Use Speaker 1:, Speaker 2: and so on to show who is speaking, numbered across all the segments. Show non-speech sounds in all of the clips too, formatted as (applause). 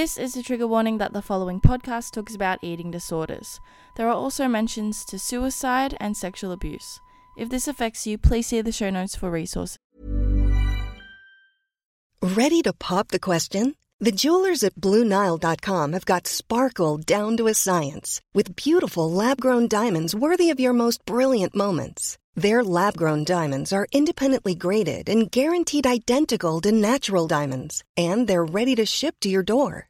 Speaker 1: This is a trigger warning that the following podcast talks about eating disorders. There are also mentions to suicide and sexual abuse. If this affects you, please see the show notes for resources.
Speaker 2: Ready to pop the question? The jewelers at BlueNile.com have got sparkle down to a science with beautiful lab grown diamonds worthy of your most brilliant moments. Their lab grown diamonds are independently graded and guaranteed identical to natural diamonds, and they're ready to ship to your door.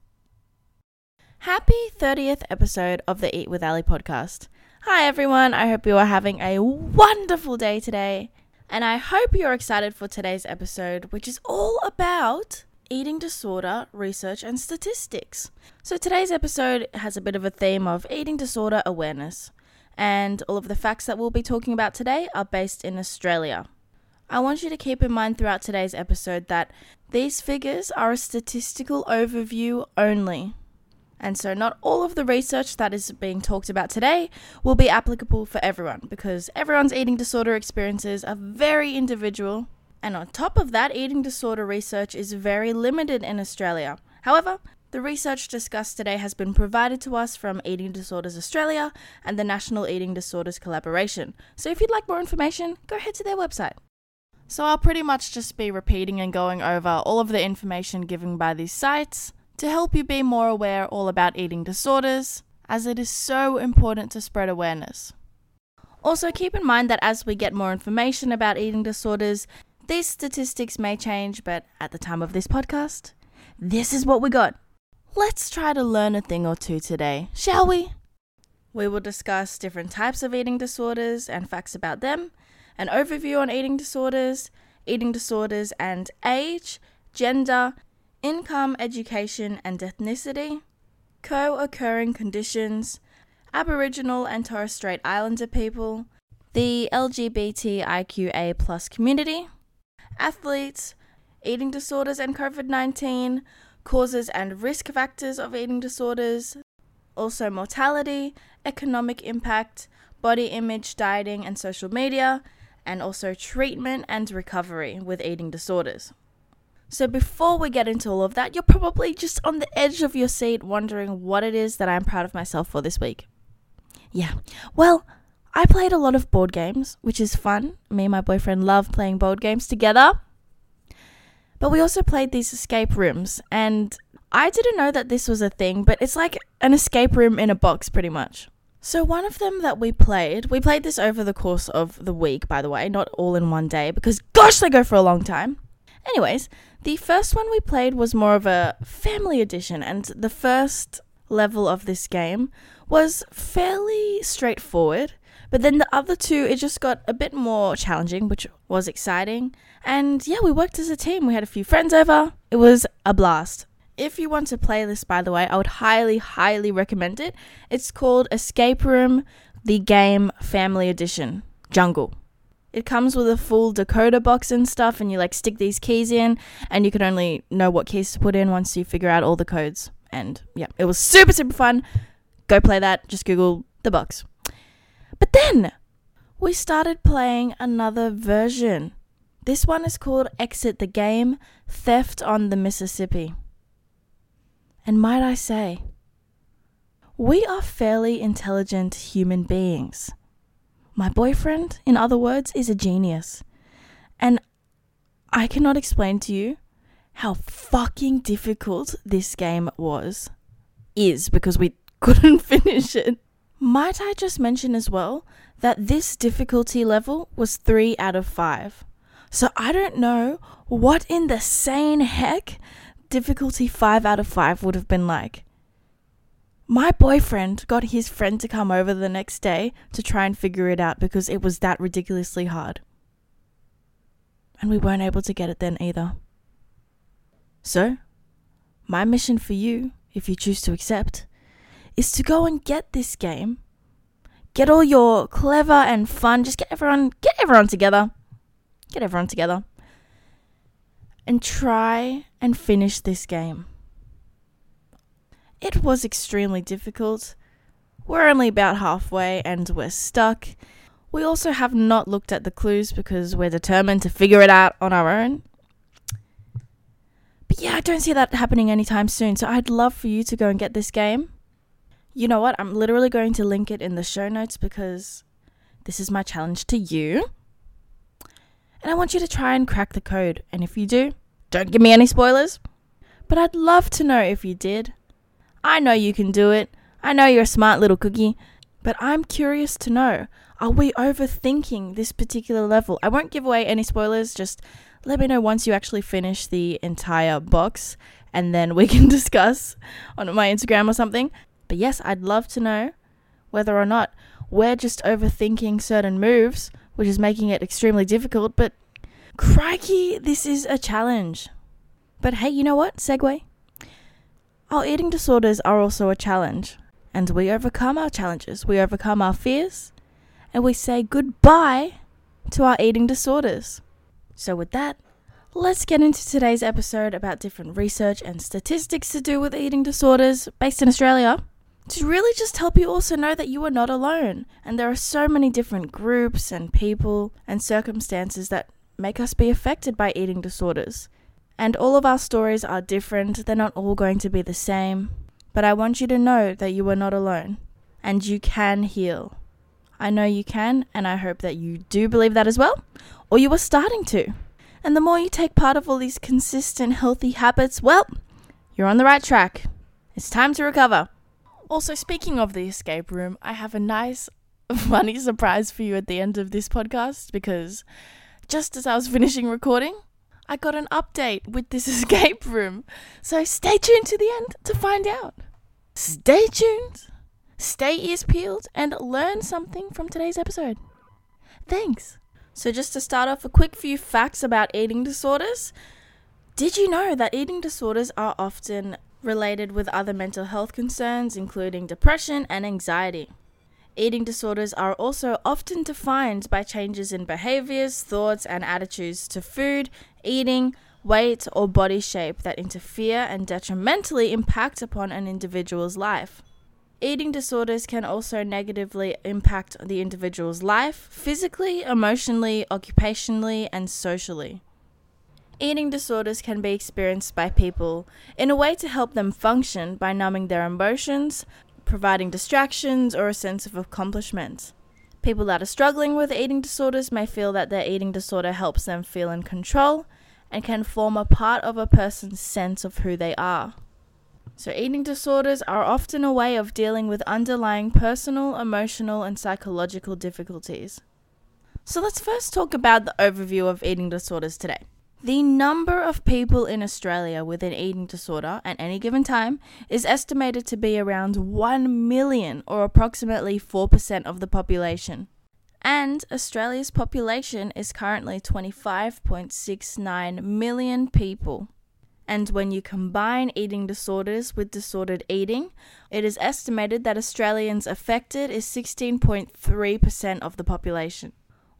Speaker 1: Happy 30th episode of the Eat with Ally podcast. Hi everyone, I hope you are having a wonderful day today. And I hope you're excited for today's episode, which is all about eating disorder research and statistics. So today's episode has a bit of a theme of eating disorder awareness. And all of the facts that we'll be talking about today are based in Australia. I want you to keep in mind throughout today's episode that these figures are a statistical overview only. And so, not all of the research that is being talked about today will be applicable for everyone because everyone's eating disorder experiences are very individual. And on top of that, eating disorder research is very limited in Australia. However, the research discussed today has been provided to us from Eating Disorders Australia and the National Eating Disorders Collaboration. So, if you'd like more information, go head to their website. So, I'll pretty much just be repeating and going over all of the information given by these sites to help you be more aware all about eating disorders, as it is so important to spread awareness. Also, keep in mind that as we get more information about eating disorders, these statistics may change, but at the time of this podcast, this is what we got. Let's try to learn a thing or two today, shall we? We will discuss different types of eating disorders and facts about them, an overview on eating disorders, eating disorders and age, gender, income, education, and ethnicity, co occurring conditions, Aboriginal and Torres Strait Islander people, the LGBTIQA plus community, athletes, eating disorders and COVID 19, causes and risk factors of eating disorders, also mortality, economic impact, body image, dieting, and social media, and also treatment and recovery with eating disorders. So, before we get into all of that, you're probably just on the edge of your seat wondering what it is that I'm proud of myself for this week. Yeah, well, I played a lot of board games, which is fun. Me and my boyfriend love playing board games together. But we also played these escape rooms, and I didn't know that this was a thing, but it's like an escape room in a box, pretty much. So, one of them that we played, we played this over the course of the week, by the way, not all in one day, because gosh, they go for a long time. Anyways, the first one we played was more of a family edition, and the first level of this game was fairly straightforward. But then the other two, it just got a bit more challenging, which was exciting. And yeah, we worked as a team. We had a few friends over. It was a blast. If you want to play this, by the way, I would highly, highly recommend it. It's called Escape Room, the Game Family Edition Jungle. It comes with a full decoder box and stuff, and you like stick these keys in, and you can only know what keys to put in once you figure out all the codes. And yeah, it was super, super fun. Go play that. Just Google the box. But then we started playing another version. This one is called Exit the Game Theft on the Mississippi. And might I say, we are fairly intelligent human beings. My boyfriend, in other words, is a genius. And I cannot explain to you how fucking difficult this game was. Is because we (laughs) couldn't finish it. Might I just mention as well that this difficulty level was 3 out of 5. So I don't know what in the sane heck difficulty 5 out of 5 would have been like. My boyfriend got his friend to come over the next day to try and figure it out because it was that ridiculously hard. And we weren't able to get it then either. So, my mission for you, if you choose to accept, is to go and get this game. Get all your clever and fun, just get everyone get everyone together. Get everyone together. And try and finish this game. It was extremely difficult. We're only about halfway and we're stuck. We also have not looked at the clues because we're determined to figure it out on our own. But yeah, I don't see that happening anytime soon, so I'd love for you to go and get this game. You know what? I'm literally going to link it in the show notes because this is my challenge to you. And I want you to try and crack the code. And if you do, don't give me any spoilers. But I'd love to know if you did. I know you can do it. I know you're a smart little cookie. But I'm curious to know are we overthinking this particular level? I won't give away any spoilers, just let me know once you actually finish the entire box and then we (laughs) can discuss on my Instagram or something. But yes, I'd love to know whether or not we're just overthinking certain moves, which is making it extremely difficult. But crikey, this is a challenge. But hey, you know what? Segue. Our eating disorders are also a challenge, and we overcome our challenges, we overcome our fears, and we say goodbye to our eating disorders. So, with that, let's get into today's episode about different research and statistics to do with eating disorders based in Australia. To really just help you also know that you are not alone, and there are so many different groups and people and circumstances that make us be affected by eating disorders. And all of our stories are different, they're not all going to be the same. But I want you to know that you are not alone and you can heal. I know you can, and I hope that you do believe that as well, or you are starting to. And the more you take part of all these consistent, healthy habits, well, you're on the right track. It's time to recover. Also, speaking of the escape room, I have a nice, (laughs) funny surprise for you at the end of this podcast because just as I was finishing recording, I got an update with this (laughs) escape room. So stay tuned to the end to find out. Stay tuned, stay ears peeled, and learn something from today's episode. Thanks. So, just to start off, a quick few facts about eating disorders. Did you know that eating disorders are often related with other mental health concerns, including depression and anxiety? Eating disorders are also often defined by changes in behaviors, thoughts, and attitudes to food, eating, weight, or body shape that interfere and detrimentally impact upon an individual's life. Eating disorders can also negatively impact the individual's life physically, emotionally, occupationally, and socially. Eating disorders can be experienced by people in a way to help them function by numbing their emotions, providing distractions, or a sense of accomplishment. People that are struggling with eating disorders may feel that their eating disorder helps them feel in control and can form a part of a person's sense of who they are. So, eating disorders are often a way of dealing with underlying personal, emotional, and psychological difficulties. So, let's first talk about the overview of eating disorders today. The number of people in Australia with an eating disorder at any given time is estimated to be around 1 million, or approximately 4% of the population. And Australia's population is currently 25.69 million people. And when you combine eating disorders with disordered eating, it is estimated that Australians affected is 16.3% of the population.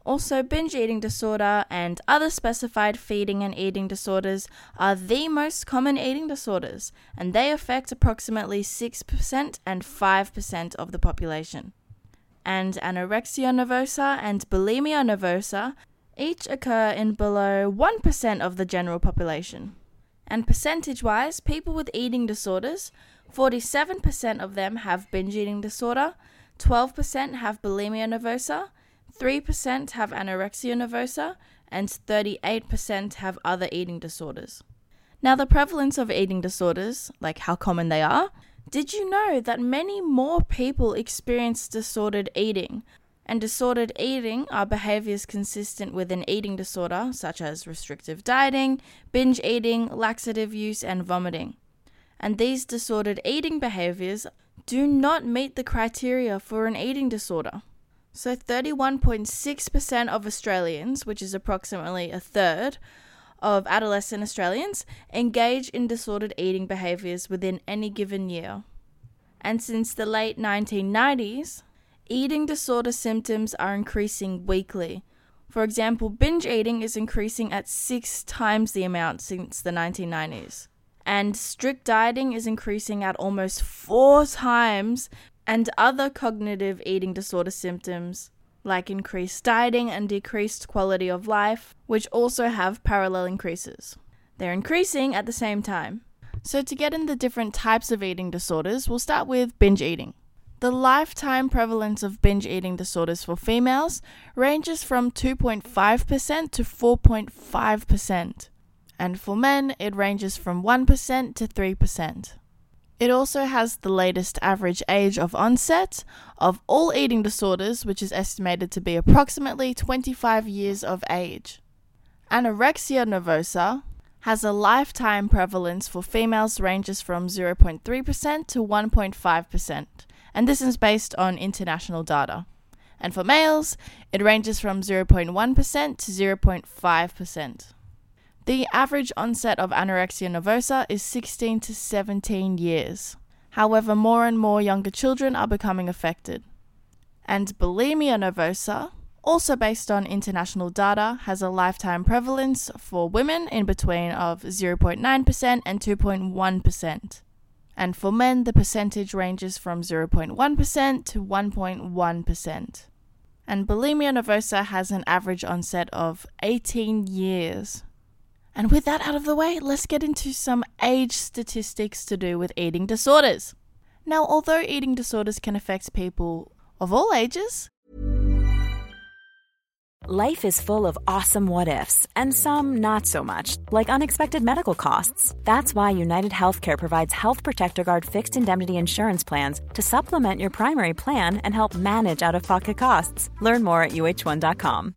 Speaker 1: Also, binge eating disorder and other specified feeding and eating disorders are the most common eating disorders, and they affect approximately 6% and 5% of the population. And anorexia nervosa and bulimia nervosa each occur in below 1% of the general population. And percentage wise, people with eating disorders, 47% of them have binge eating disorder, 12% have bulimia nervosa, 3% have anorexia nervosa, and 38% have other eating disorders. Now, the prevalence of eating disorders, like how common they are, did you know that many more people experience disordered eating, And disordered eating are behaviors consistent with an eating disorder, such as restrictive dieting, binge eating, laxative use, and vomiting. And these disordered eating behaviors do not meet the criteria for an eating disorder. So, 31.6% of Australians, which is approximately a third of adolescent Australians, engage in disordered eating behaviors within any given year. And since the late 1990s, eating disorder symptoms are increasing weekly. For example, binge eating is increasing at six times the amount since the 1990s. And strict dieting is increasing at almost four times, and other cognitive eating disorder symptoms, like increased dieting and decreased quality of life, which also have parallel increases. They're increasing at the same time. So, to get in the different types of eating disorders, we'll start with binge eating. The lifetime prevalence of binge eating disorders for females ranges from 2.5% to 4.5%, and for men, it ranges from 1% to 3%. It also has the latest average age of onset of all eating disorders, which is estimated to be approximately 25 years of age. Anorexia nervosa has a lifetime prevalence for females ranges from 0.3% to 1.5%, and this is based on international data. And for males, it ranges from 0.1% to 0.5%. The average onset of anorexia nervosa is 16 to 17 years. However, more and more younger children are becoming affected. And bulimia nervosa, also based on international data, has a lifetime prevalence for women in between of 0.9% and 2.1%. And for men, the percentage ranges from 0.1% to 1.1%. And bulimia nervosa has an average onset of 18 years. And with that out of the way, let's get into some age statistics to do with eating disorders. Now, although eating disorders can affect people of all ages,
Speaker 3: Life is full of awesome what ifs, and some not so much, like unexpected medical costs. That's why United Healthcare provides Health Protector Guard fixed indemnity insurance plans to supplement your primary plan and help manage out of pocket costs. Learn more at uh1.com.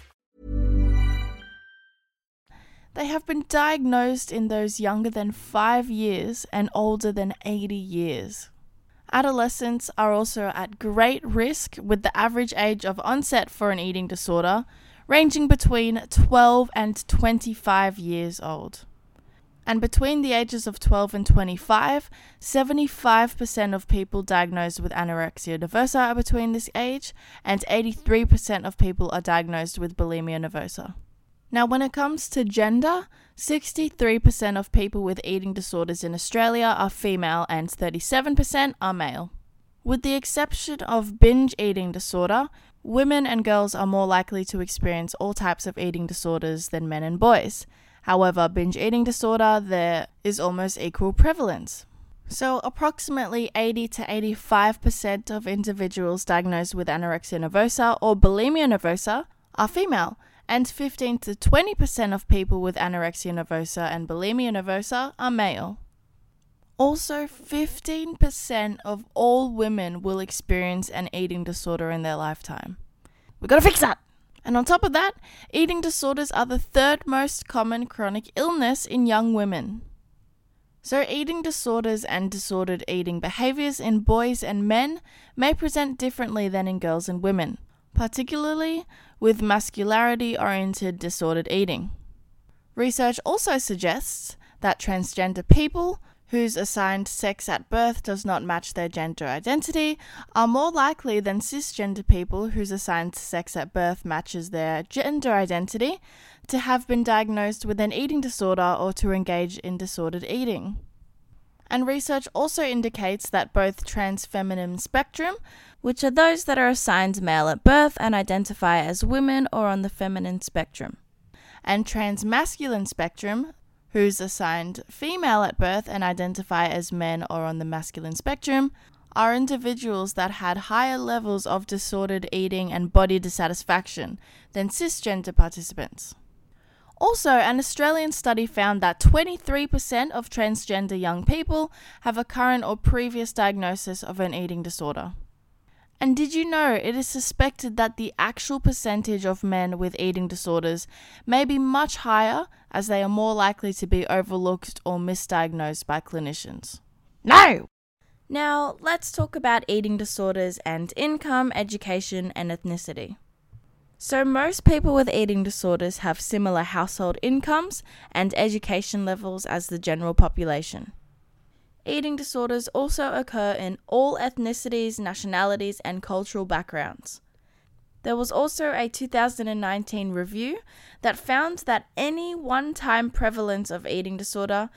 Speaker 1: They have been diagnosed in those younger than 5 years and older than 80 years. Adolescents are also at great risk with the average age of onset for an eating disorder ranging between 12 and 25 years old. And between the ages of 12 and 25, 75% of people diagnosed with anorexia nervosa are between this age, and 83% of people are diagnosed with bulimia nervosa. Now, when it comes to gender, 63% of people with eating disorders in Australia are female and 37% are male. With the exception of binge eating disorder, women and girls are more likely to experience all types of eating disorders than men and boys. However, binge eating disorder, there is almost equal prevalence. So, approximately 80 to 85% of individuals diagnosed with anorexia nervosa or bulimia nervosa are female, and 15 to 20% of people with anorexia nervosa and bulimia nervosa are male. Also, 15% of all women will experience an eating disorder in their lifetime. We gotta fix that! And on top of that, eating disorders are the third most common chronic illness in young women. So, eating disorders and disordered eating behaviors in boys and men may present differently than in girls and women, particularly with masculinity oriented disordered eating. Research also suggests that transgender people whose assigned sex at birth does not match their gender identity are more likely than cisgender people whose assigned sex at birth matches their gender identity to have been diagnosed with an eating disorder or to engage in disordered eating. And research also indicates that both trans feminine spectrum, which are those that are assigned male at birth and identify as women or on the feminine spectrum, and transmasculine spectrum, who's assigned female at birth and identify as men or on the masculine spectrum, are individuals that had higher levels of disordered eating and body dissatisfaction than cisgender participants. Also, an Australian study found that 23% of transgender young people have a current or previous diagnosis of an eating disorder. And did you know it is suspected that the actual percentage of men with eating disorders may be much higher as they are more likely to be overlooked or misdiagnosed by clinicians? No! Now, let's talk about eating disorders and income, education, and ethnicity. So, most people with eating disorders have similar household incomes and education levels as the general population. Eating disorders also occur in all ethnicities, nationalities, and cultural backgrounds. There was also a 2019 review that found that any one time prevalence of eating disorder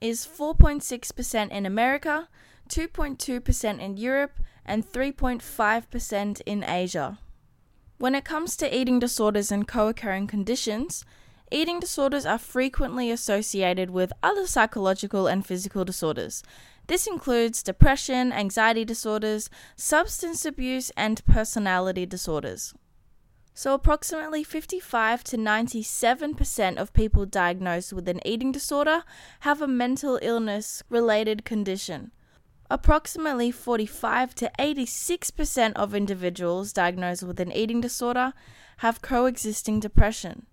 Speaker 1: is 4.6% in America, 2.2% in Europe, and 3.5% in Asia. When it comes to eating disorders and co occurring conditions, Eating disorders are frequently associated with other psychological and physical disorders. This includes depression, anxiety disorders, substance abuse, and personality disorders. So, approximately 55 to 97% of people diagnosed with an eating disorder have a mental illness related condition. Approximately 45 to 86% of individuals diagnosed with an eating disorder have coexisting depression.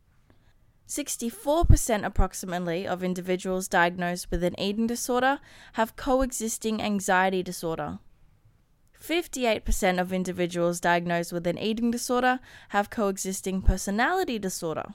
Speaker 1: 64% approximately of individuals diagnosed with an eating disorder have coexisting anxiety disorder. 58% of individuals diagnosed with an eating disorder have coexisting personality disorder.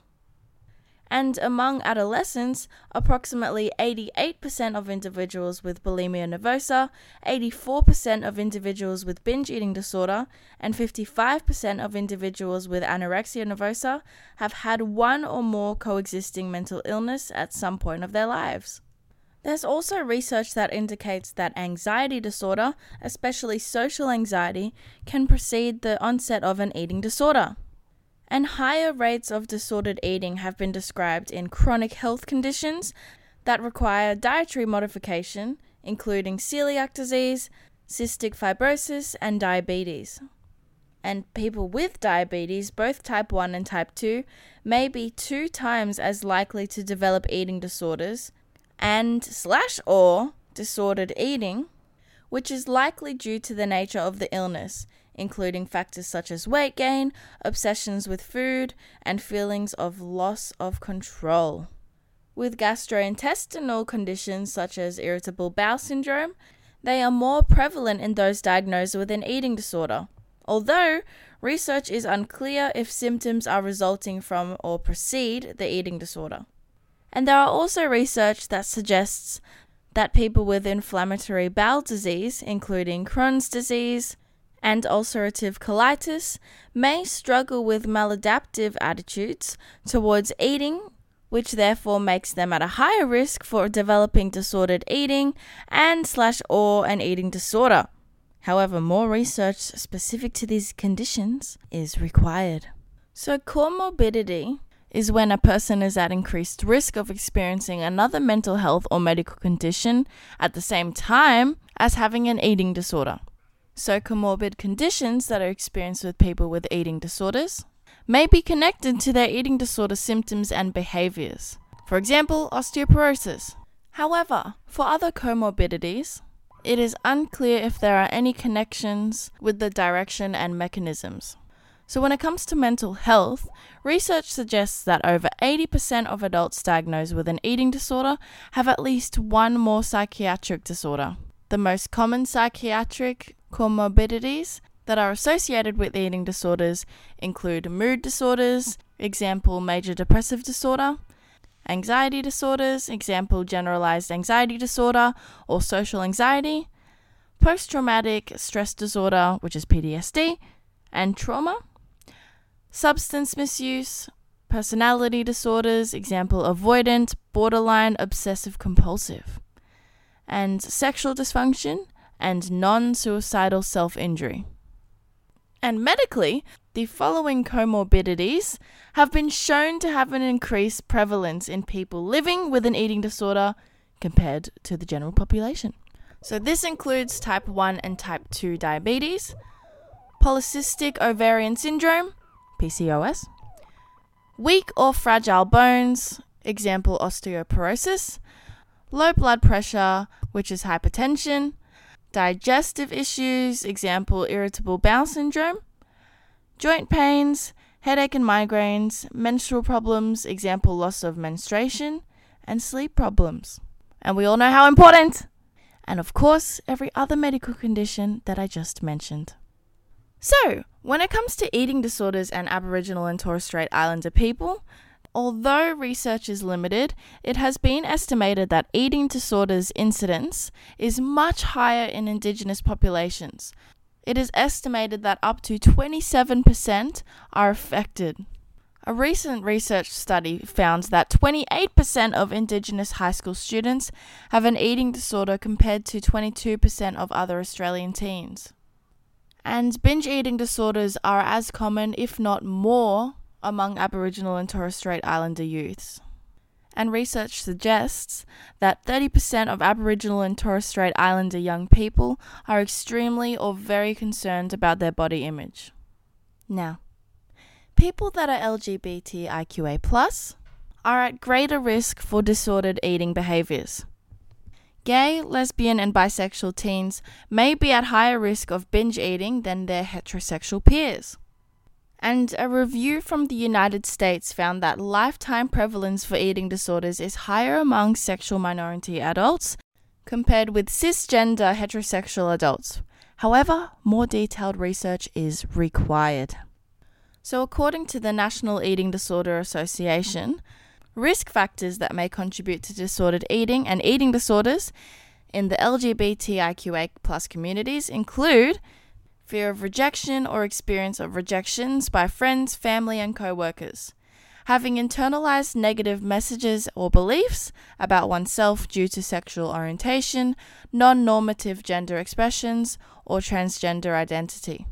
Speaker 1: And among adolescents, approximately 88% of individuals with bulimia nervosa, 84% of individuals with binge eating disorder, and 55% of individuals with anorexia nervosa have had one or more coexisting mental illness at some point of their lives. There's also research that indicates that anxiety disorder, especially social anxiety, can precede the onset of an eating disorder and higher rates of disordered eating have been described in chronic health conditions that require dietary modification, including celiac disease, cystic fibrosis, and diabetes. And people with diabetes, both type 1 and type 2, may be two times as likely to develop eating disorders and slash or disordered eating, which is likely due to the nature of the illness, including factors such as weight gain, obsessions with food, and feelings of loss of control. With gastrointestinal conditions such as irritable bowel syndrome, they are more prevalent in those diagnosed with an eating disorder. Although research is unclear if symptoms are resulting from or precede the eating disorder. And there are also research that suggests that people with inflammatory bowel disease, including Crohn's disease, and ulcerative colitis may struggle with maladaptive attitudes towards eating, which therefore makes them at a higher risk for developing disordered eating and slash or an eating disorder. However, more research specific to these conditions is required. So, comorbidity is when a person is at increased risk of experiencing another mental health or medical condition at the same time as having an eating disorder. So, comorbid conditions that are experienced with people with eating disorders may be connected to their eating disorder symptoms and behaviors. For example, osteoporosis. However, for other comorbidities, it is unclear if there are any connections with the direction and mechanisms. So, when it comes to mental health, research suggests that over 80% of adults diagnosed with an eating disorder have at least one more psychiatric disorder. The most common psychiatric comorbidities that are associated with eating disorders include mood disorders, example, major depressive disorder, anxiety disorders, example, generalized anxiety disorder or social anxiety, post traumatic stress disorder, which is PTSD, and trauma substance misuse, personality disorders, example avoidant, borderline, obsessive compulsive, and sexual dysfunction and non suicidal self injury. And medically, the following comorbidities have been shown to have an increased prevalence in people living with an eating disorder compared to the general population. So, this includes type 1 and type 2 diabetes, polycystic ovarian syndrome, PCOS. Weak or fragile bones, example osteoporosis. Low blood pressure, which is hypertension. Digestive issues, example irritable bowel syndrome. Joint pains, headache and migraines, menstrual problems, example loss of menstruation, and sleep problems. And we all know how important! And of course, every other medical condition that I just mentioned. So, when it comes to eating disorders and Aboriginal and Torres Strait Islander people, although research is limited, it has been estimated that eating disorders incidence is much higher in Indigenous populations. It is estimated that up to 27% are affected. A recent research study found that 28% of Indigenous high school students have an eating disorder compared to 22% of other Australian teens. And binge eating disorders are as common, if not more, among Aboriginal and Torres Strait Islander youths. And research suggests that 30% of Aboriginal and Torres Strait Islander young people are extremely or very concerned about their body image. Now, people that are LGBTIQA are at greater risk for disordered eating behaviors. Gay, lesbian, and bisexual teens may be at higher risk of binge eating than their heterosexual peers. And a review from the United States found that lifetime prevalence for eating disorders is higher among sexual minority adults compared with cisgender heterosexual adults. However, more detailed research is required. So, according to the National Eating Disorder Association, risk factors that may contribute to disordered eating and eating disorders in the LGBTIQA plus communities include fear of rejection or experience of rejections by friends, family, and co-workers, having internalized negative messages or beliefs about oneself due to sexual orientation, non-normative gender expressions, or transgender identity.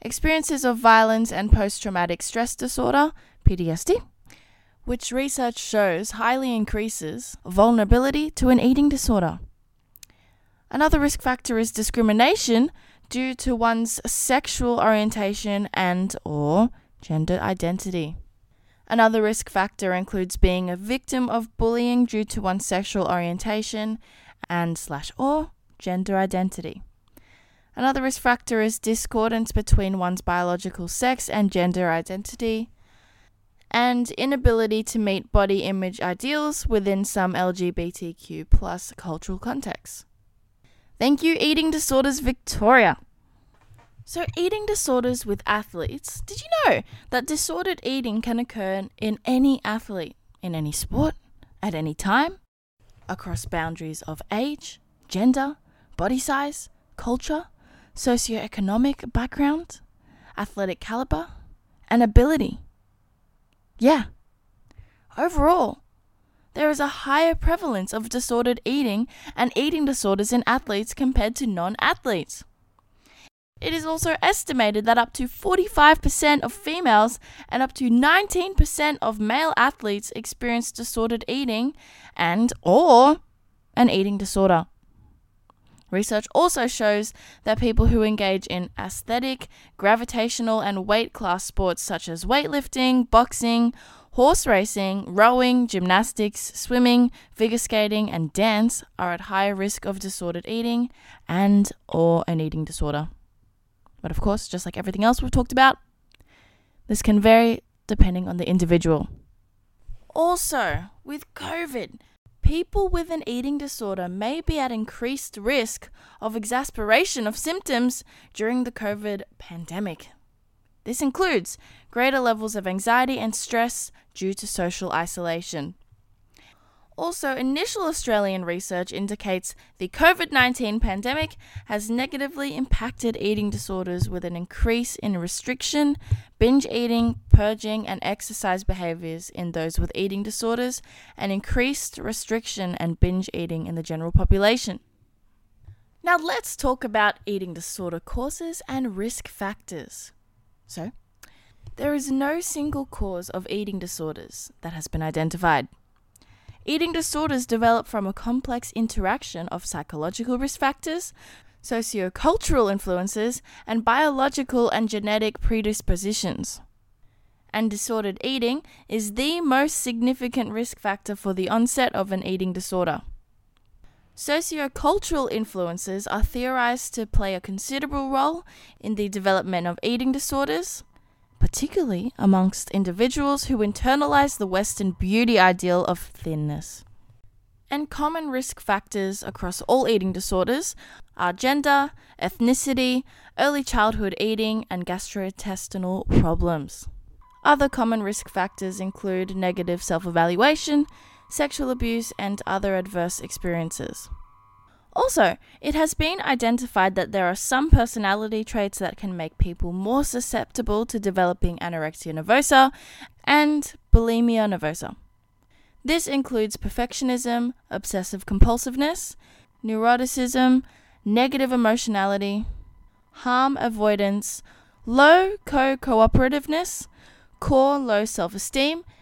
Speaker 1: Experiences of violence and post-traumatic stress disorder, PTSD, which research shows highly increases vulnerability to an eating disorder. Another risk factor is discrimination due to one's sexual orientation and or gender identity. Another risk factor includes being a victim of bullying due to one's sexual orientation and slash or gender identity. Another risk factor is discordance between one's biological sex and gender identity and inability to meet body image ideals within some LGBTQ plus cultural contexts. Thank you, Eating Disorders Victoria. So, eating disorders with athletes. Did you know that disordered eating can occur in any athlete, in any sport, at any time, across boundaries of age, gender, body size, culture, socioeconomic background, athletic caliber, and ability? Yeah. Overall, there is a higher prevalence of disordered eating and eating disorders in athletes compared to non athletes. it is also estimated that up to 45% of females and up to 19% of male athletes experience disordered eating and or an eating disorder. Research also shows that people who engage in aesthetic, gravitational, and weight class sports such as weightlifting, boxing, horse racing, rowing, gymnastics, swimming, figure skating, and dance are at higher risk of disordered eating and or an eating disorder. But of course, just like everything else we've talked about, this can vary depending on the individual. Also, with COVID, people with an eating disorder may be at increased risk of exasperation of symptoms during the COVID pandemic. This includes greater levels of anxiety and stress due to social isolation. Also, initial Australian research indicates the COVID 19 pandemic has negatively impacted eating disorders with an increase in restriction, binge eating, purging, and exercise behaviors in those with eating disorders, and increased restriction and binge eating in the general population. Now, let's talk about eating disorder causes and risk factors. So, there is no single cause of eating disorders that has been identified. Eating disorders develop from a complex interaction of psychological risk factors, sociocultural influences, and biological and genetic predispositions. And disordered eating is the most significant risk factor for the onset of an eating disorder. Sociocultural influences are theorized to play a considerable role in the development of eating disorders, particularly amongst individuals who internalize the Western beauty ideal of thinness. And common risk factors across all eating disorders are gender, ethnicity, early childhood eating, and gastrointestinal problems. Other common risk factors include negative self evaluation, sexual abuse, and other adverse experiences. Also, it has been identified that there are some personality traits that can make people more susceptible to developing anorexia nervosa and bulimia nervosa. This includes perfectionism, obsessive compulsiveness, neuroticism, negative emotionality, harm avoidance, low co cooperativeness, core low self esteem,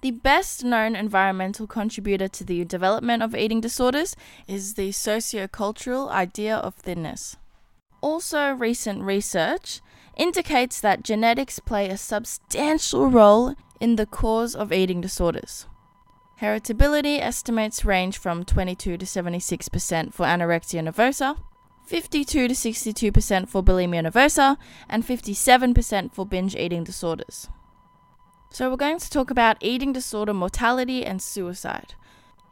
Speaker 1: The best known environmental contributor to the development of eating disorders is the sociocultural idea of thinness. Also, recent research indicates that genetics play a substantial role in the cause of eating disorders. Heritability estimates range from 22 to 76% for anorexia nervosa, 52 to 62% for bulimia nervosa, and 57% for binge eating disorders. So, we're going to talk about eating disorder mortality and suicide.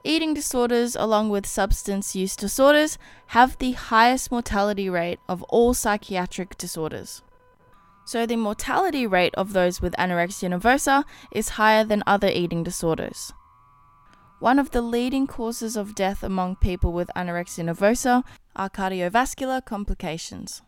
Speaker 1: Eating disorders, along with substance use disorders, have the highest mortality rate of all psychiatric disorders. So the mortality rate of those with anorexia nervosa is higher than other eating disorders. One of the leading causes of death among people with anorexia nervosa are cardiovascular complications.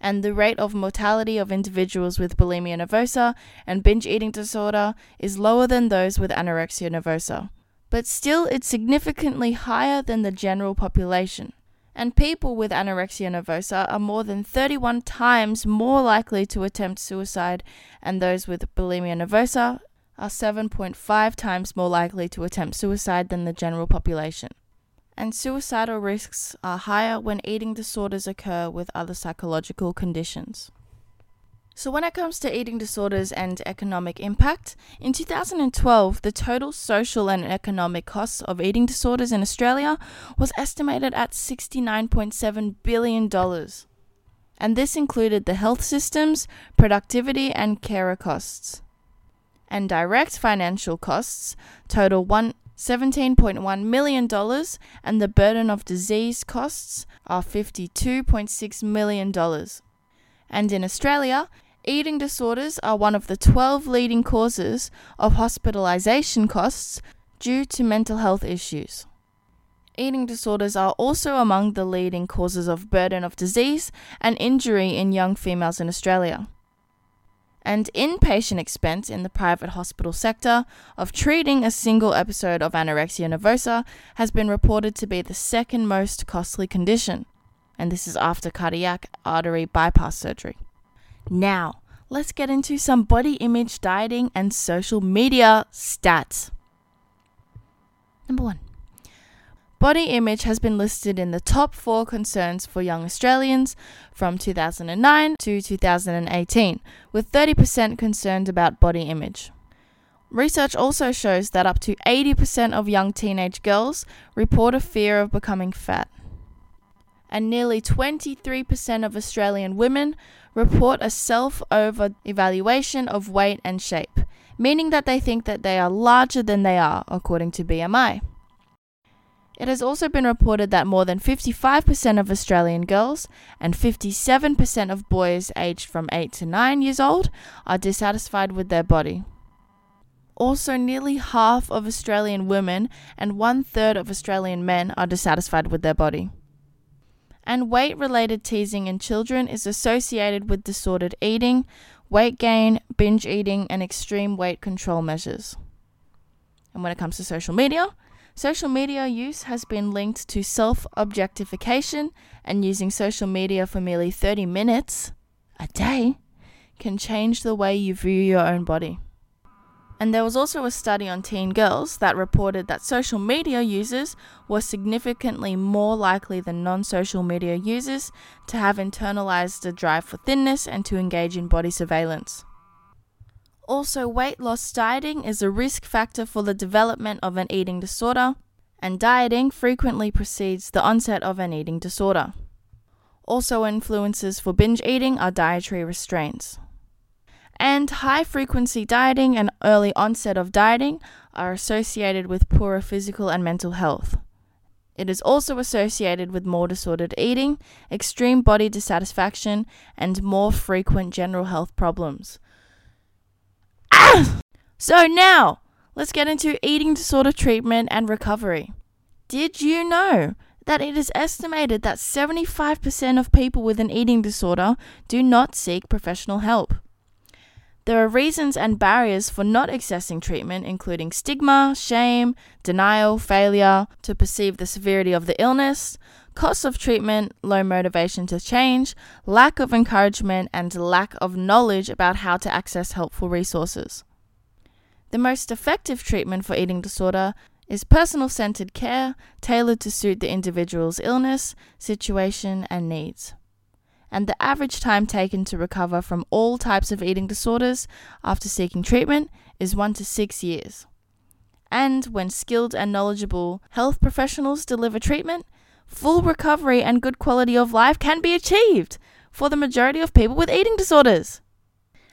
Speaker 1: And the rate of mortality of individuals with bulimia nervosa and binge eating disorder is lower than those with anorexia nervosa. But still, it's significantly higher than the general population. And people with anorexia nervosa are more than 31 times more likely to attempt suicide, and those with bulimia nervosa are 7.5 times more likely to attempt suicide than the general population. And suicidal risks are higher when eating disorders occur with other psychological conditions. So, when it comes to eating disorders and economic impact, in 2012, the total social and economic costs of eating disorders in Australia was estimated at $69.7 billion. And this included the health systems, productivity, and carer costs and direct financial costs total one $17.1 million, and the burden of disease costs are $52.6 million. And in Australia, eating disorders are one of the 12 leading causes of hospitalisation costs due to mental health issues. Eating disorders are also among the leading causes of burden of disease and injury in young females in Australia and inpatient expense in the private hospital sector of treating a single episode of anorexia nervosa has been reported to be the second most costly condition, and this is after cardiac artery bypass surgery. Now, let's get into some body image dieting and social media stats. Number one. Body image has been listed in the top four concerns for young Australians from 2009 to 2018, with 30% concerned about body image. Research also shows that up to 80% of young teenage girls report a fear of becoming fat. And nearly 23% of Australian women report a self over evaluation of weight and shape, meaning that they think that they are larger than they are, according to BMI. It has also been reported that more than 55% of Australian girls and 57% of boys aged from 8 to 9 years old are dissatisfied with their body. Also, nearly half of Australian women and one third of Australian men are dissatisfied with their body. And weight related teasing in children is associated with disordered eating, weight gain, binge eating, and extreme weight control measures. And when it comes to social media, Social media use has been linked to self objectification, and using social media for merely 30 minutes a day can change the way you view your own body. And there was also a study on teen girls that reported that social media users were significantly more likely than non social media users to have internalized a drive for thinness and to engage in body surveillance. Also, weight loss dieting is a risk factor for the development of an eating disorder, and dieting frequently precedes the onset of an eating disorder. Also, influences for binge eating are dietary restraints. And high frequency dieting and early onset of dieting are associated with poorer physical and mental health. It is also associated with more disordered eating, extreme body dissatisfaction, and more frequent general health problems. So now, let's get into eating disorder treatment and recovery. Did you know that it is estimated that 75% of people with an eating disorder do not seek professional help? There are reasons and barriers for not accessing treatment, including stigma, shame, denial, failure to perceive the severity of the illness, cost of treatment, low motivation to change, lack of encouragement, and lack of knowledge about how to access helpful resources. The most effective treatment for eating disorder is personal centered care tailored to suit the individual's illness, situation, and needs. And the average time taken to recover from all types of eating disorders after seeking treatment is one to six years. And when skilled and knowledgeable health professionals deliver treatment, full recovery and good quality of life can be achieved for the majority of people with eating disorders.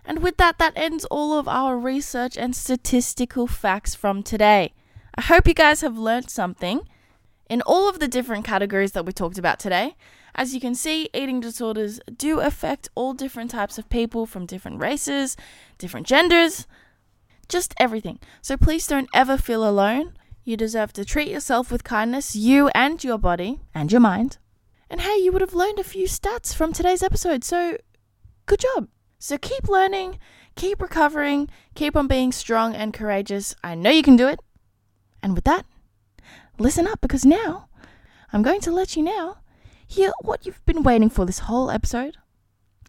Speaker 1: And with that, that ends all of our research and statistical facts from today. I hope you guys have learned something in all of the different categories that we talked about today. As you can see, eating disorders do affect all different types of people from different races, different genders, just everything. So please don't ever feel alone. You deserve to treat yourself with kindness, you and your body and your mind. And hey, you would have learned a few stats from today's episode, so good job. So keep learning, keep recovering, keep on being strong and courageous. I know you can do it. And with that, listen up because now I'm going to let you now hear what you've been waiting for this whole episode.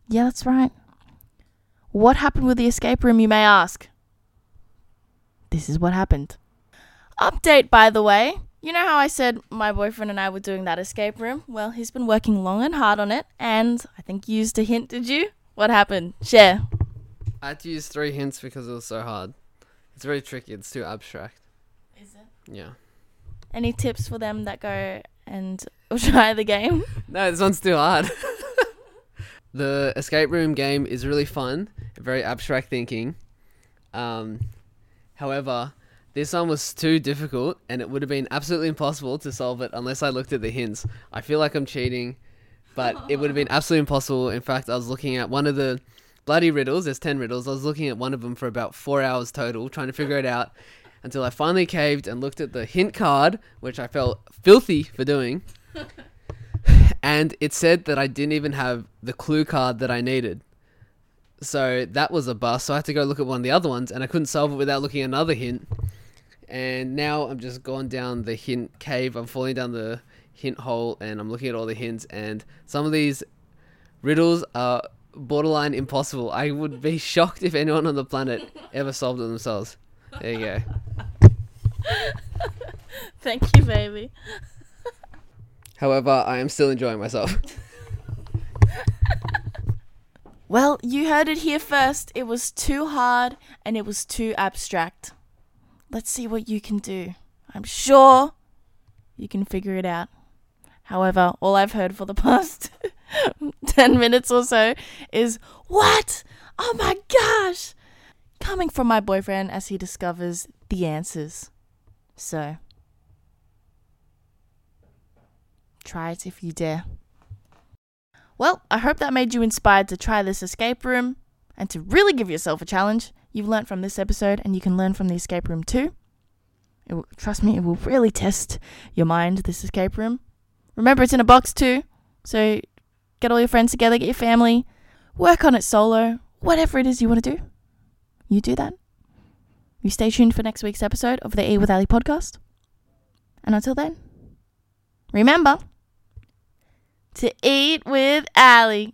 Speaker 1: Yeah, that's right. What happened with the escape room, you may ask? This is what happened. Update, by the way. You know how I said my boyfriend and I were doing that escape room? Well, he's been working long and hard on it, and I think you used a hint, did you? What happened? Share.
Speaker 4: I had to use three hints because it was so hard. It's very tricky. It's too abstract.
Speaker 1: Is it?
Speaker 4: Yeah.
Speaker 1: Any tips for them that go and (laughs) try the game?
Speaker 4: No, this one's too hard. (laughs) the escape room game is really fun, very abstract thinking. Um, however, this one was too difficult, and it would have been absolutely impossible to solve it unless I looked at the hints. I feel like I'm cheating, but it would have been absolutely impossible. In fact, I was looking at one of the bloody riddles. There's ten riddles. I was looking at one of them for about four hours total, trying to figure it out, until I finally caved and looked at the hint card, which I felt filthy for doing. (laughs) and it said that I didn't even have the clue card that I needed. So that was a bust. So I had to go look at one of the other ones, and I couldn't solve it without looking at another hint. And now I'm just going down the hint cave. I'm falling down the hint hole, and I'm looking at all the hints. And some of these riddles are borderline impossible. I would be (laughs) shocked if anyone on the planet ever solved it themselves. There you go. (laughs)
Speaker 1: Thank you, baby. (laughs)
Speaker 4: However, I am still enjoying myself.
Speaker 1: Well, you heard it here first. It was too hard and it was too abstract. Let's see what you can do. I'm sure you can figure it out. However, all I've heard for the (laughs) past (laughs) 10 minutes or so is, What? Oh my gosh! Coming from my boyfriend as he discovers the answers. So, try it if you dare. Well, I hope that made you inspired to try this escape room and to really give yourself a challenge. You've learned from this episode and you can learn from the escape room too. Will, trust me, it will really test your mind, this escape room. Remember, it's in a box too, so get all your friends together, get your family, work on it solo, whatever it is you want to do. You do that. You stay tuned for next week's episode of the E with Ali podcast. And until then, remember to eat with Ally.